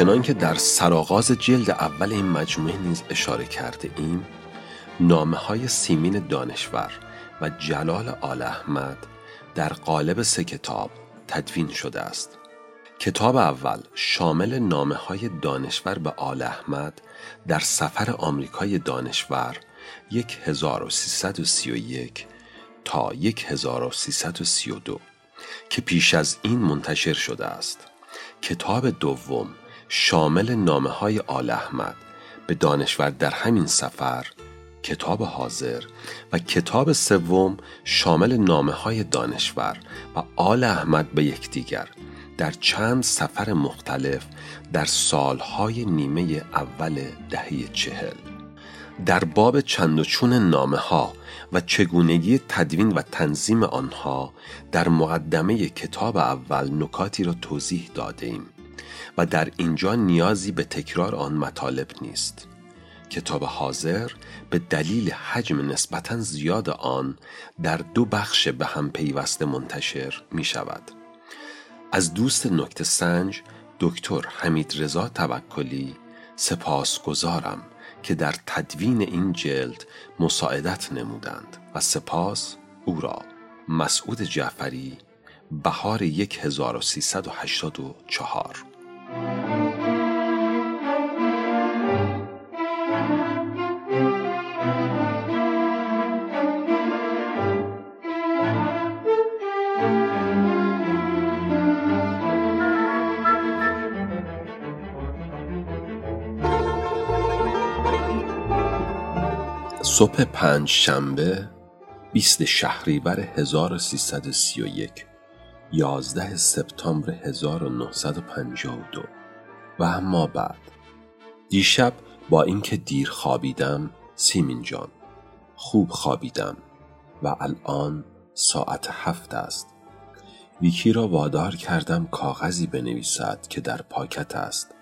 چنان که در سرآغاز جلد اول این مجموعه نیز اشاره کرده ایم نامه های سیمین دانشور و جلال آل احمد در قالب سه کتاب تدوین شده است. کتاب اول شامل نامه های دانشور به آل احمد در سفر آمریکای دانشور 1331 تا 1332 که پیش از این منتشر شده است. کتاب دوم شامل نامه های آل احمد به دانشور در همین سفر کتاب حاضر و کتاب سوم شامل نامه های دانشور و آل احمد به یکدیگر در چند سفر مختلف در سالهای نیمه اول دهه چهل. در باب چند و چون نامه ها و چگونگی تدوین و تنظیم آنها در مقدمه کتاب اول نکاتی را توضیح داده ایم در اینجا نیازی به تکرار آن مطالب نیست. کتاب حاضر به دلیل حجم نسبتا زیاد آن در دو بخش به هم پیوسته منتشر می شود. از دوست نکت سنج دکتر حمید رضا توکلی سپاس گذارم که در تدوین این جلد مساعدت نمودند و سپاس او را. مسعود جعفری بهار 1384 صبح پنج شنبه 20 شهریور 1331 11 سپتامبر 1952 و اما بعد دیشب با اینکه دیر خوابیدم سیمین جان خوب خوابیدم و الان ساعت هفت است ویکی را وادار کردم کاغذی بنویسد که در پاکت است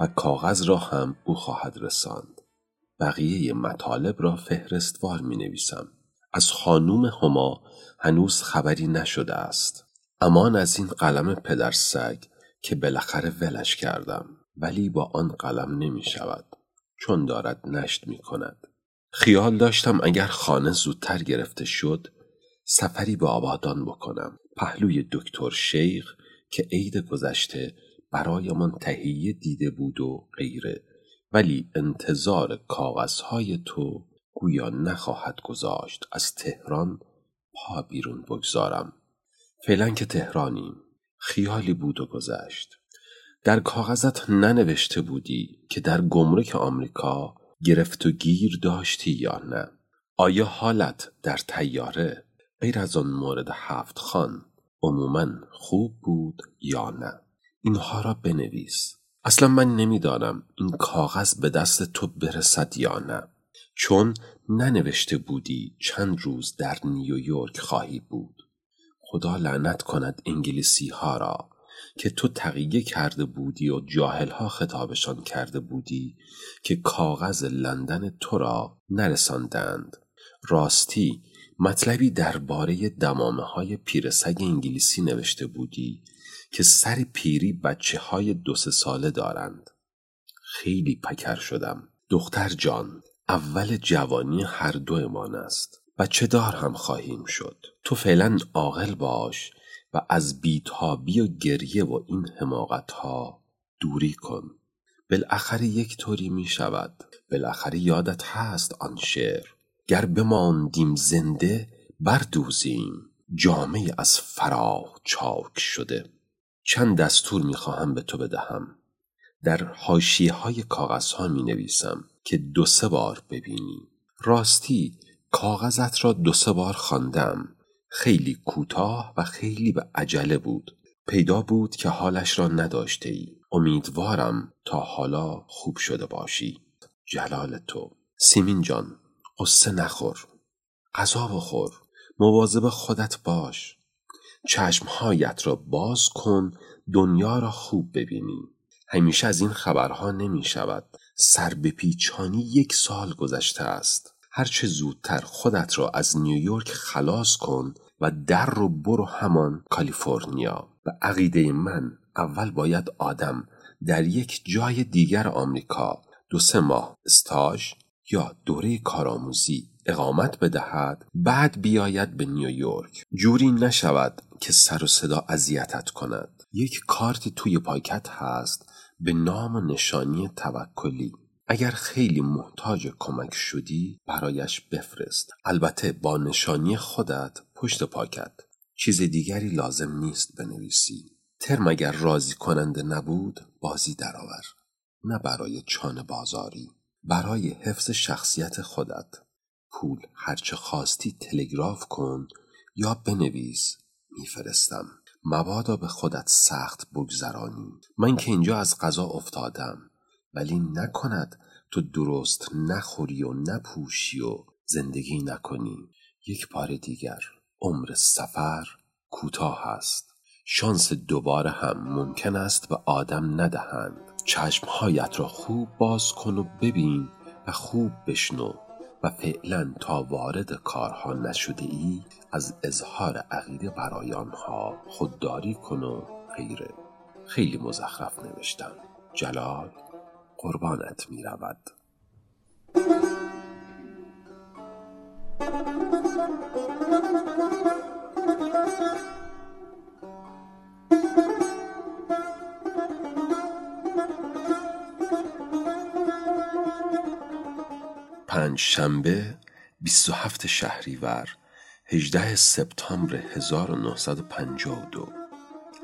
و کاغذ را هم او خواهد رساند بقیه مطالب را فهرستوار می نویسم. از خانوم هما هنوز خبری نشده است. امان از این قلم پدر سگ که بالاخره ولش کردم ولی با آن قلم نمی شود چون دارد نشت می کند. خیال داشتم اگر خانه زودتر گرفته شد سفری به آبادان بکنم. پهلوی دکتر شیخ که عید گذشته برایمان تهیه دیده بود و غیره ولی انتظار کاغذهای تو گویا نخواهد گذاشت. از تهران پا بیرون بگذارم. فعلا که تهرانیم. خیالی بود و گذشت. در کاغذت ننوشته بودی که در گمرک آمریکا گرفت و گیر داشتی یا نه. آیا حالت در تیاره غیر از آن مورد هفت خان عموما خوب بود یا نه؟ اینها را بنویس. اصلا من نمی‌دانم این کاغذ به دست تو برسد یا نه. چون ننوشته بودی چند روز در نیویورک خواهی بود. خدا لعنت کند انگلیسی ها را که تو تقیه کرده بودی و جاهل ها خطابشان کرده بودی که کاغذ لندن تو را نرساندند. راستی مطلبی درباره دمامه های پیرسگ انگلیسی نوشته بودی که سر پیری بچه های دو سه ساله دارند. خیلی پکر شدم. دختر جان اول جوانی هر دومان است. بچه دار هم خواهیم شد؟ تو فعلا عاقل باش و از بیتابی و گریه و این حماقت ها دوری کن. بالاخره یک طوری می شود. بالاخره یادت هست آن شعر. گر بماندیم زنده بردوزیم. جامعه از فراه چاک شده. چند دستور می‌خواهم به تو بدهم. در حاشیه های کاغذ ها می نویسم که دو سه بار ببینی. راستی کاغذت را دو سه بار خواندم. خیلی کوتاه و خیلی به عجله بود. پیدا بود که حالش را نداشته ای امیدوارم تا حالا خوب شده باشی. جلال تو. سیمین جان قصه نخور. غذا بخور. مواظب خودت باش. چشمهایت را باز کن. دنیا را خوب ببینی. همیشه از این خبرها نمی شود سر به پیچانی یک سال گذشته است. هرچه زودتر خودت را از نیویورک خلاص کن و در رو برو همان کالیفرنیا. و عقیده من اول باید آدم در یک جای دیگر آمریکا دو سه ماه استاژ یا دوره کارآموزی اقامت بدهد بعد بیاید به نیویورک. جوری نشود که سر و صدا اذیتت کند. یک کارتی توی پاکت هست به نام و نشانی توکلی. اگر خیلی محتاج کمک شدی برایش بفرست. البته با نشانی خودت پشت پاکت چیز دیگری لازم نیست بنویسی. ترم اگر راضی کننده نبود بازی درآور. نه برای چانه بازاری. برای حفظ شخصیت خودت. پول هرچه خواستی تلگراف کن یا بنویس میفرستم. مبادا به خودت سخت بگذرانی. من که اینجا از غذا افتادم. ولی نکند تو درست نخوری و نپوشی و زندگی نکنی. یک بار دیگر عمر سفر کوتاه است. شانس دوباره هم ممکن است به آدم ندهند. چشمهایت را خوب باز کن و ببین و خوب بشنو و فعلا تا وارد کارها نشده ای از اظهار عقیده برای آنها خودداری کن و غیره. خیلی مزخرف نوشتم جلال قربانت می رود پنج شنبه 27 شهریور 18 سپتامبر 1952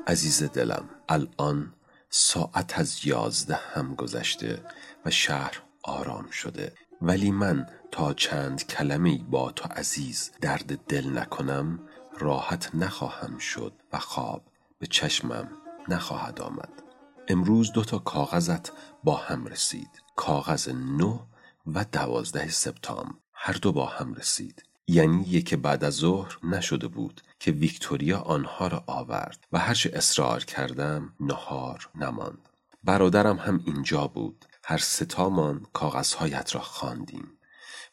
عزیز دلم الان ساعت از یازده هم گذشته و شهر آرام شده. ولی من تا چند کلمه با تو عزیز درد دل نکنم راحت نخواهم شد و خواب به چشمم نخواهد آمد. امروز دو تا کاغذت با هم رسید. کاغذ نه و دوازده سپتامبر. هر دو با هم رسید. یعنی یک بعد از ظهر نشده بود که ویکتوریا آنها را آورد و هرچه اصرار کردم نهار نماند. برادرم هم اینجا بود. هر ستامان کاغذهایت را خواندیم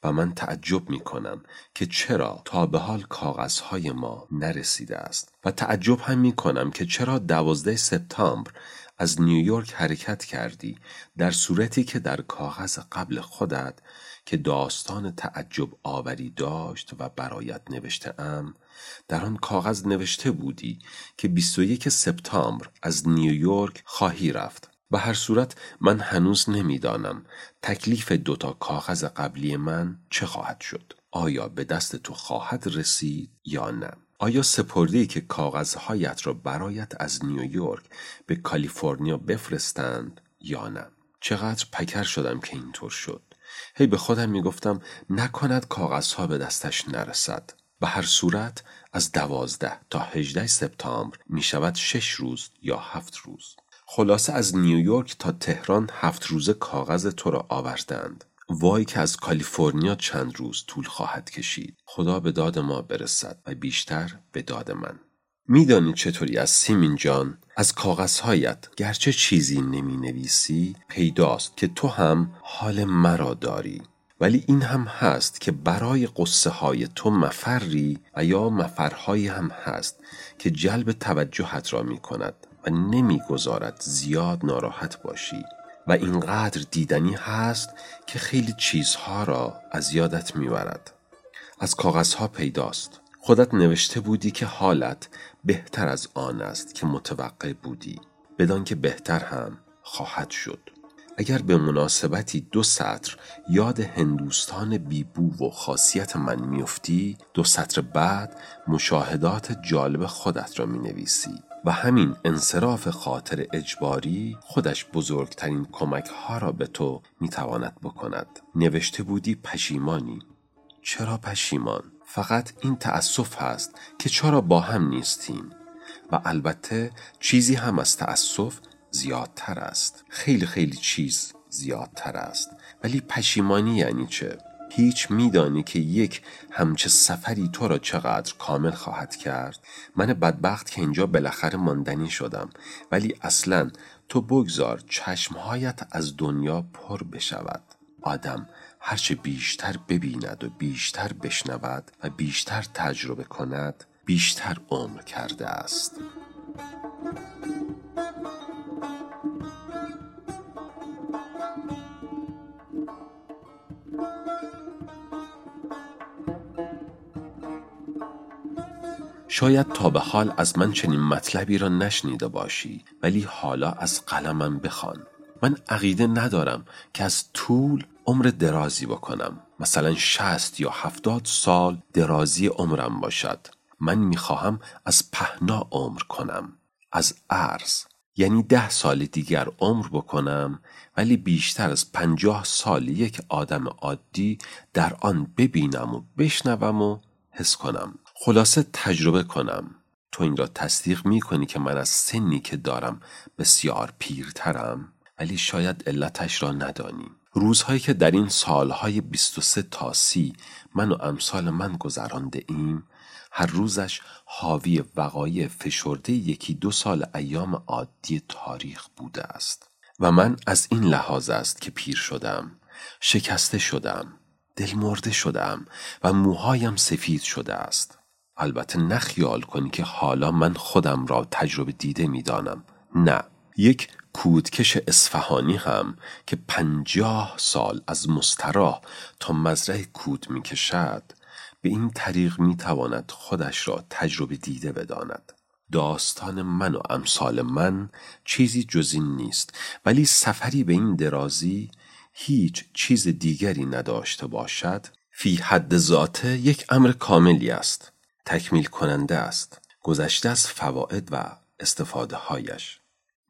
و من تعجب می کنم که چرا تا به حال کاغذهای ما نرسیده است و تعجب هم می کنم که چرا دوازده سپتامبر از نیویورک حرکت کردی در صورتی که در کاغذ قبل خودت که داستان تعجب آوری داشت و برایت نوشته ام در آن کاغذ نوشته بودی که 21 سپتامبر از نیویورک خواهی رفت. به هر صورت من هنوز نمی‌دانم تکلیف دوتا کاغذ قبلی من چه خواهد شد. آیا به دست تو خواهد رسید یا نه؟ آیا سپرده که کاغذهایت را برایت از نیویورک به کالیفرنیا بفرستند یا نه؟ چقدر پکر شدم که اینطور شد. هی به خودم می‌گفتم نکند کاغذها به دستش نرسد. به هر صورت از دوازده تا هجده سپتامبر می شود شش روز یا هفت روز. خلاصه از نیویورک تا تهران هفت روزه کاغذ تو را آوردند. وای که از کالیفرنیا چند روز طول خواهد کشید. خدا به داد ما برسد و بیشتر به داد من. میدانی چطوری از سیمین جان؟ از کاغذهایت. گرچه چیزی نمی نویسی پیداست که تو هم حال مرا داری. ولی این هم هست که برای قصه های تو مفری و یا مفرهایی هم هست که جلب توجهت را می کند و نمی‌گذارد زیاد ناراحت باشی. و اینقدر دیدنی هست که خیلی چیزها را از یادت می‌برد. از کاغذها پیداست. خودت نوشته بودی که حالت بهتر از آن است که متوقع بودی. بدان که بهتر هم خواهد شد. اگر به مناسبتی دو سطر یاد هندوستان بیبو و خاصیت من میفتی دو سطر بعد مشاهدات جالب خودت را می نویسی و همین انصراف خاطر اجباری خودش بزرگترین کمک ها را به تو می تواند بکند. نوشته بودی پشیمانی. چرا پشیمان؟ فقط این تأسف هست که چرا با هم نیستیم. و البته چیزی هم از تأسف زیادتر است. خیلی خیلی چیز زیادتر است. ولی پشیمانی یعنی چه؟ هیچ میدانی که یک همچه سفری تو را چقدر کامل خواهد کرد. من بدبخت که اینجا بالاخره ماندنی شدم. ولی اصلا تو بگذار چشمهایت از دنیا پر بشود. آدم هرچه بیشتر ببیند و بیشتر بشنود و بیشتر تجربه کند بیشتر عمر کرده است. شاید تا به حال از من چنین مطلبی را نشنیده باشی ولی حالا از قلمم بخوان. من عقیده ندارم که از طول عمر درازی بکنم. مثلا شست یا هفتاد سال درازی عمرم باشد. من می‌خواهم از پهنا عمر کنم. از عرض. یعنی ده سال دیگر عمر بکنم ولی بیشتر از پنجاه سال یک آدم عادی در آن ببینم و بشنوم و حس کنم. خلاصه تجربه کنم. تو این را تصدیق می کنی که من از سنی که دارم بسیار پیرترم ولی شاید علتش را ندانی. روزهایی که در این سالهای 23 تا سی من و امثال من گذرانده ایم هر روزش حاوی وقایع فشرده یکی دو سال ایام عادی تاریخ بوده است. و من از این لحاظ است که پیر شدم شکسته شدم دل مرده شدم و موهایم سفید شده است. البته نخیال کنی که حالا من خودم را تجربه دیده می‌دانم. نه. یک کودکش اصفهانی هم که پنجاه سال از مستراح تا مزرعه کود می کشد به این طریق می تواند خودش را تجربه دیده بداند. داستان من و امثال من چیزی جز این نیست ولی سفری به این درازی هیچ چیز دیگری نداشته باشد. فی حد ذاته یک امر کاملی است. تکمیل کننده است. گذشته از فواید و استفاده هایش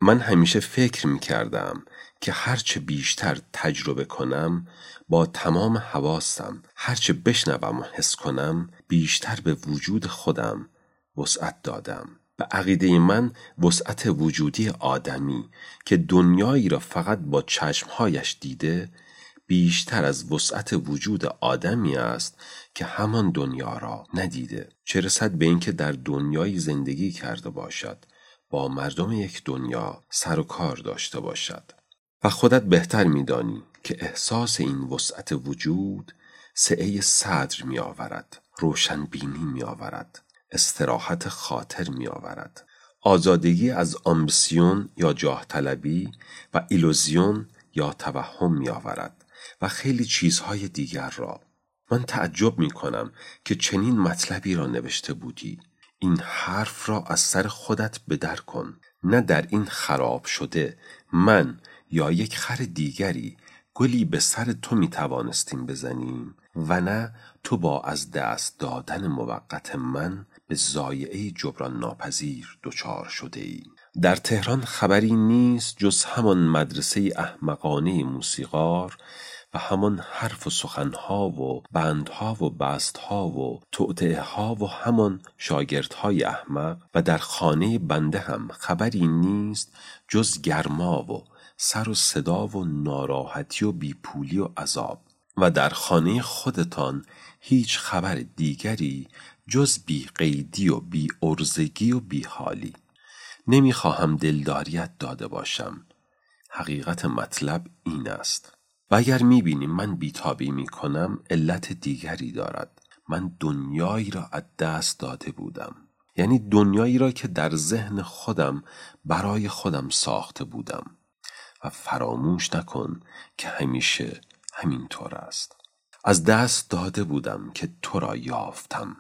من همیشه فکر می کردم که هرچه بیشتر تجربه کنم با تمام حواسم هرچه بشنوم و حس کنم بیشتر به وجود خودم وسعت دادم. به عقیده من وسعت وجودی آدمی که دنیایی را فقط با چشمهایش دیده بیشتر از وسعت وجود آدمی است که همان دنیا را ندیده. چه رسد به اینکه در دنیایی زندگی کرده باشد با مردم یک دنیا سر و کار داشته باشد. و خودت بهتر میدانی که احساس این وسعت وجود سعه صدر می آورد روشن بینی می آورد استراحت خاطر می آورد آزادگی از آمبسیون یا جاه طلبی و ایلوزیون یا توهم می آورد و خیلی چیزهای دیگر را. من تعجب می کنم که چنین مطلبی را نوشته بودی. این حرف را از سر خودت بدر کن. نه در این خراب شده. من یا یک خر دیگری گلی به سر تو می توانستیم بزنیم و نه تو با از دست دادن موقت من به زایعه جبران ناپذیر دچار شده ای. در تهران خبری نیست جز همان مدرسه احمقانه موسیقار و همان حرف و سخنها و بندها و بستها و توطعه ها و همان شاگردهای احمق و در خانه بنده هم خبری نیست جز گرما و سر و صدا و ناراحتی و بیپولی و عذاب. و در خانه خودتان هیچ خبر دیگری جز بی قیدی و بی ارزگی و بی حالی نمی‌خواهم دلداریت داده باشم. حقیقت مطلب این است. و اگر می‌بینی من بیتابی می‌کنم علت دیگری دارد. من دنیایی را از دست داده بودم. یعنی دنیایی را که در ذهن خودم برای خودم ساخته بودم. و فراموش نکن که همیشه همینطور است. از دست داده بودم که تو را یافتم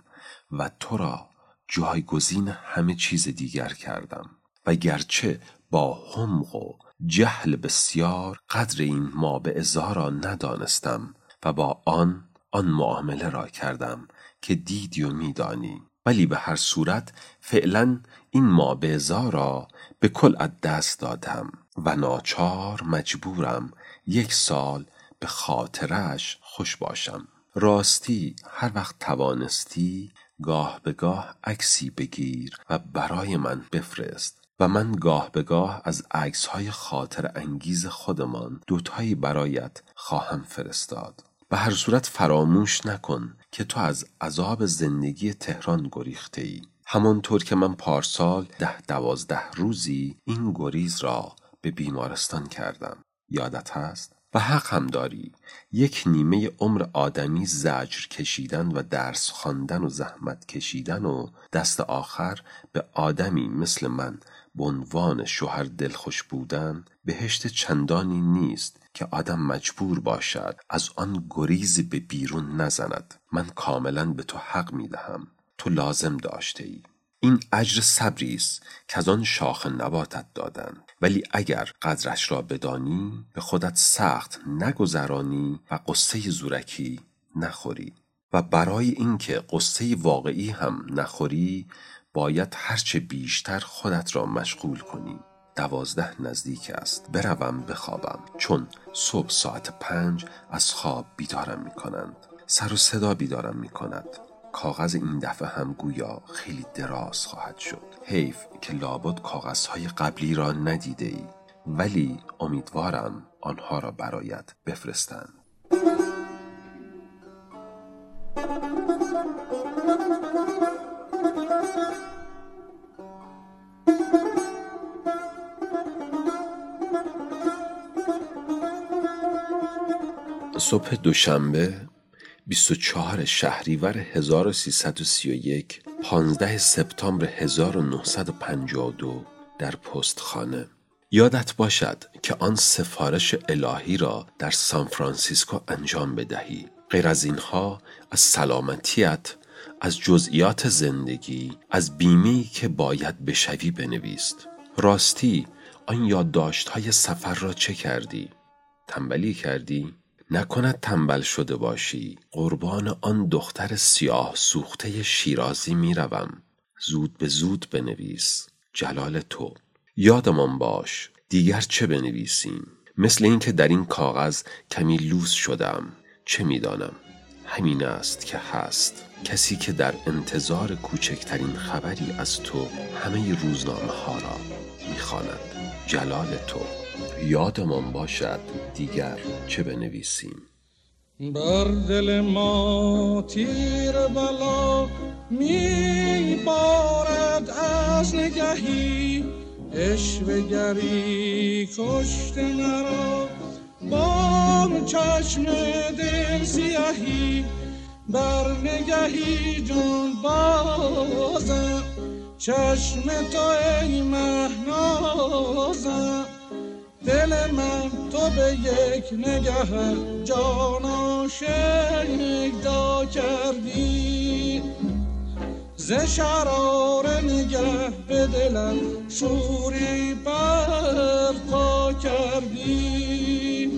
و تو را جایگزین همه چیز دیگر کردم. و گرچه با حمق و جهل بسیار قدر این ما به را ندانستم و با آن آن معامله را کردم که دیدی و میدانی. ولی به هر صورت فعلا این ما به را به کل از دست دادم و ناچار مجبورم یک سال به خاطرش خوش باشم. راستی هر وقت توانستی گاه به گاه عکسی بگیر و برای من بفرست. و من گاه به گاه از عکس های خاطر انگیز خودمان دوتایی برایت خواهم فرستاد. به هر صورت فراموش نکن که تو از عذاب زندگی تهران گریخته ای همانطور که من پارسال ده دوازده روزی این گریز را به بیمارستان کردم. یادت هست؟ و حق هم داری. یک نیمه عمر آدمی زجر کشیدن و درس خواندن و زحمت کشیدن و دست آخر به آدمی مثل من به عنوان شوهر دلخوش بودن بهشت چندانی نیست که آدم مجبور باشد از آن گریزی به بیرون نزند. من کاملا به تو حق می دهم تو لازم داشته ای این اجر صبری است که از آن شاخ نباتت دادند ولی اگر قدرش را بدانی به خودت سخت نگذرانی و قصه زورکی نخوری. و برای اینکه قصه واقعی هم نخوری باید هرچه بیشتر خودت را مشغول کنی. دوازده نزدیک است. بروم بخوابم. چون صبح ساعت پنج از خواب بیدارم می کنند سر و صدا بیدارم می کند کاغذ این دفعه هم گویا خیلی دراز خواهد شد. حیف که لابد کاغذهای قبلی را ندیده ای ولی امیدوارم آنها را برایت بفرستند. صبح دوشنبه 24 شهریور 1331 15 سپتامبر 1952 در پستخانه یادت باشد که آن سفارش الهی را در سان فرانسیسکو انجام بدهی غیر از اینها از سلامتیت از جزئیات زندگی از بیمی که باید بشوی بنویست راستی آن یادداشت های سفر را چه کردی؟ تنبلی کردی؟ نکند تنبل شده باشی. قربان آن دختر سیاه سوخته شیرازی می‌روم زود به زود بنویس. جلال تو. یادمان باش دیگر چه بنویسیم؟ مثل اینکه در این کاغذ کمی لوس شدم. چه می‌دانم همین است که هست. کسی که در انتظار کوچکترین خبری از تو همه روزنامه ها را می‌خواند جلال تو. یادمان باشد دیگر چه بنویسیم. بر دل ما تیر بلا می بارد از نگهی. اشوگری کشت مرا با چشم دل سیاهی. بر نگهی جون بازم چشم تو ای مهنازم دل من تو به یک نگه جان شیدا کردی. ز شرار نگه به دلم شوری برپا کردی.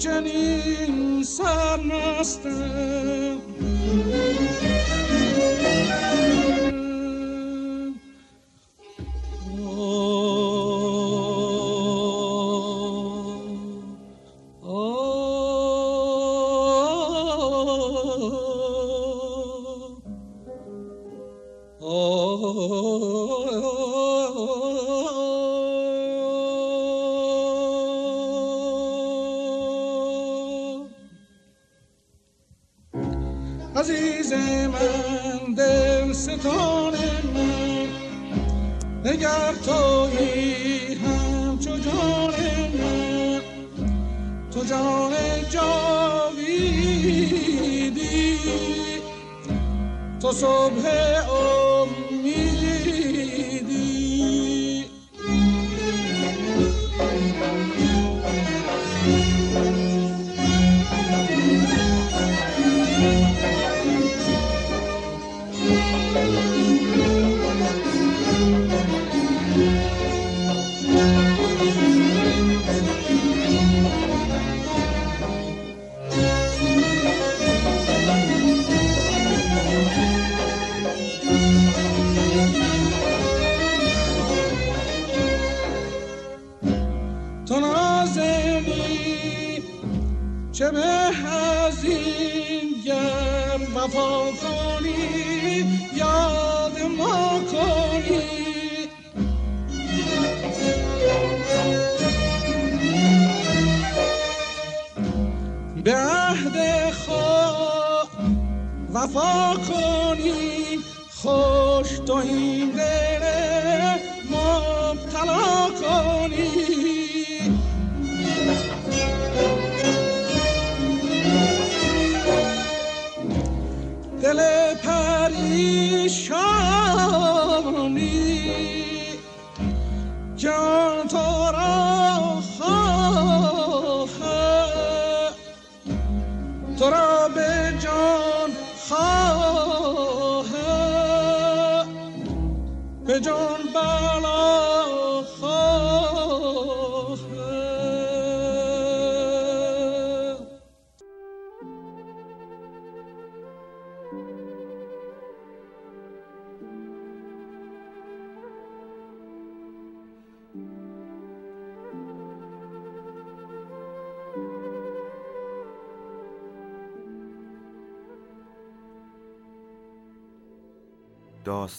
که چنین سرمستم وفا کنی خوش تو این دل مبتلا کنی.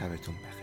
شبتون بخیر.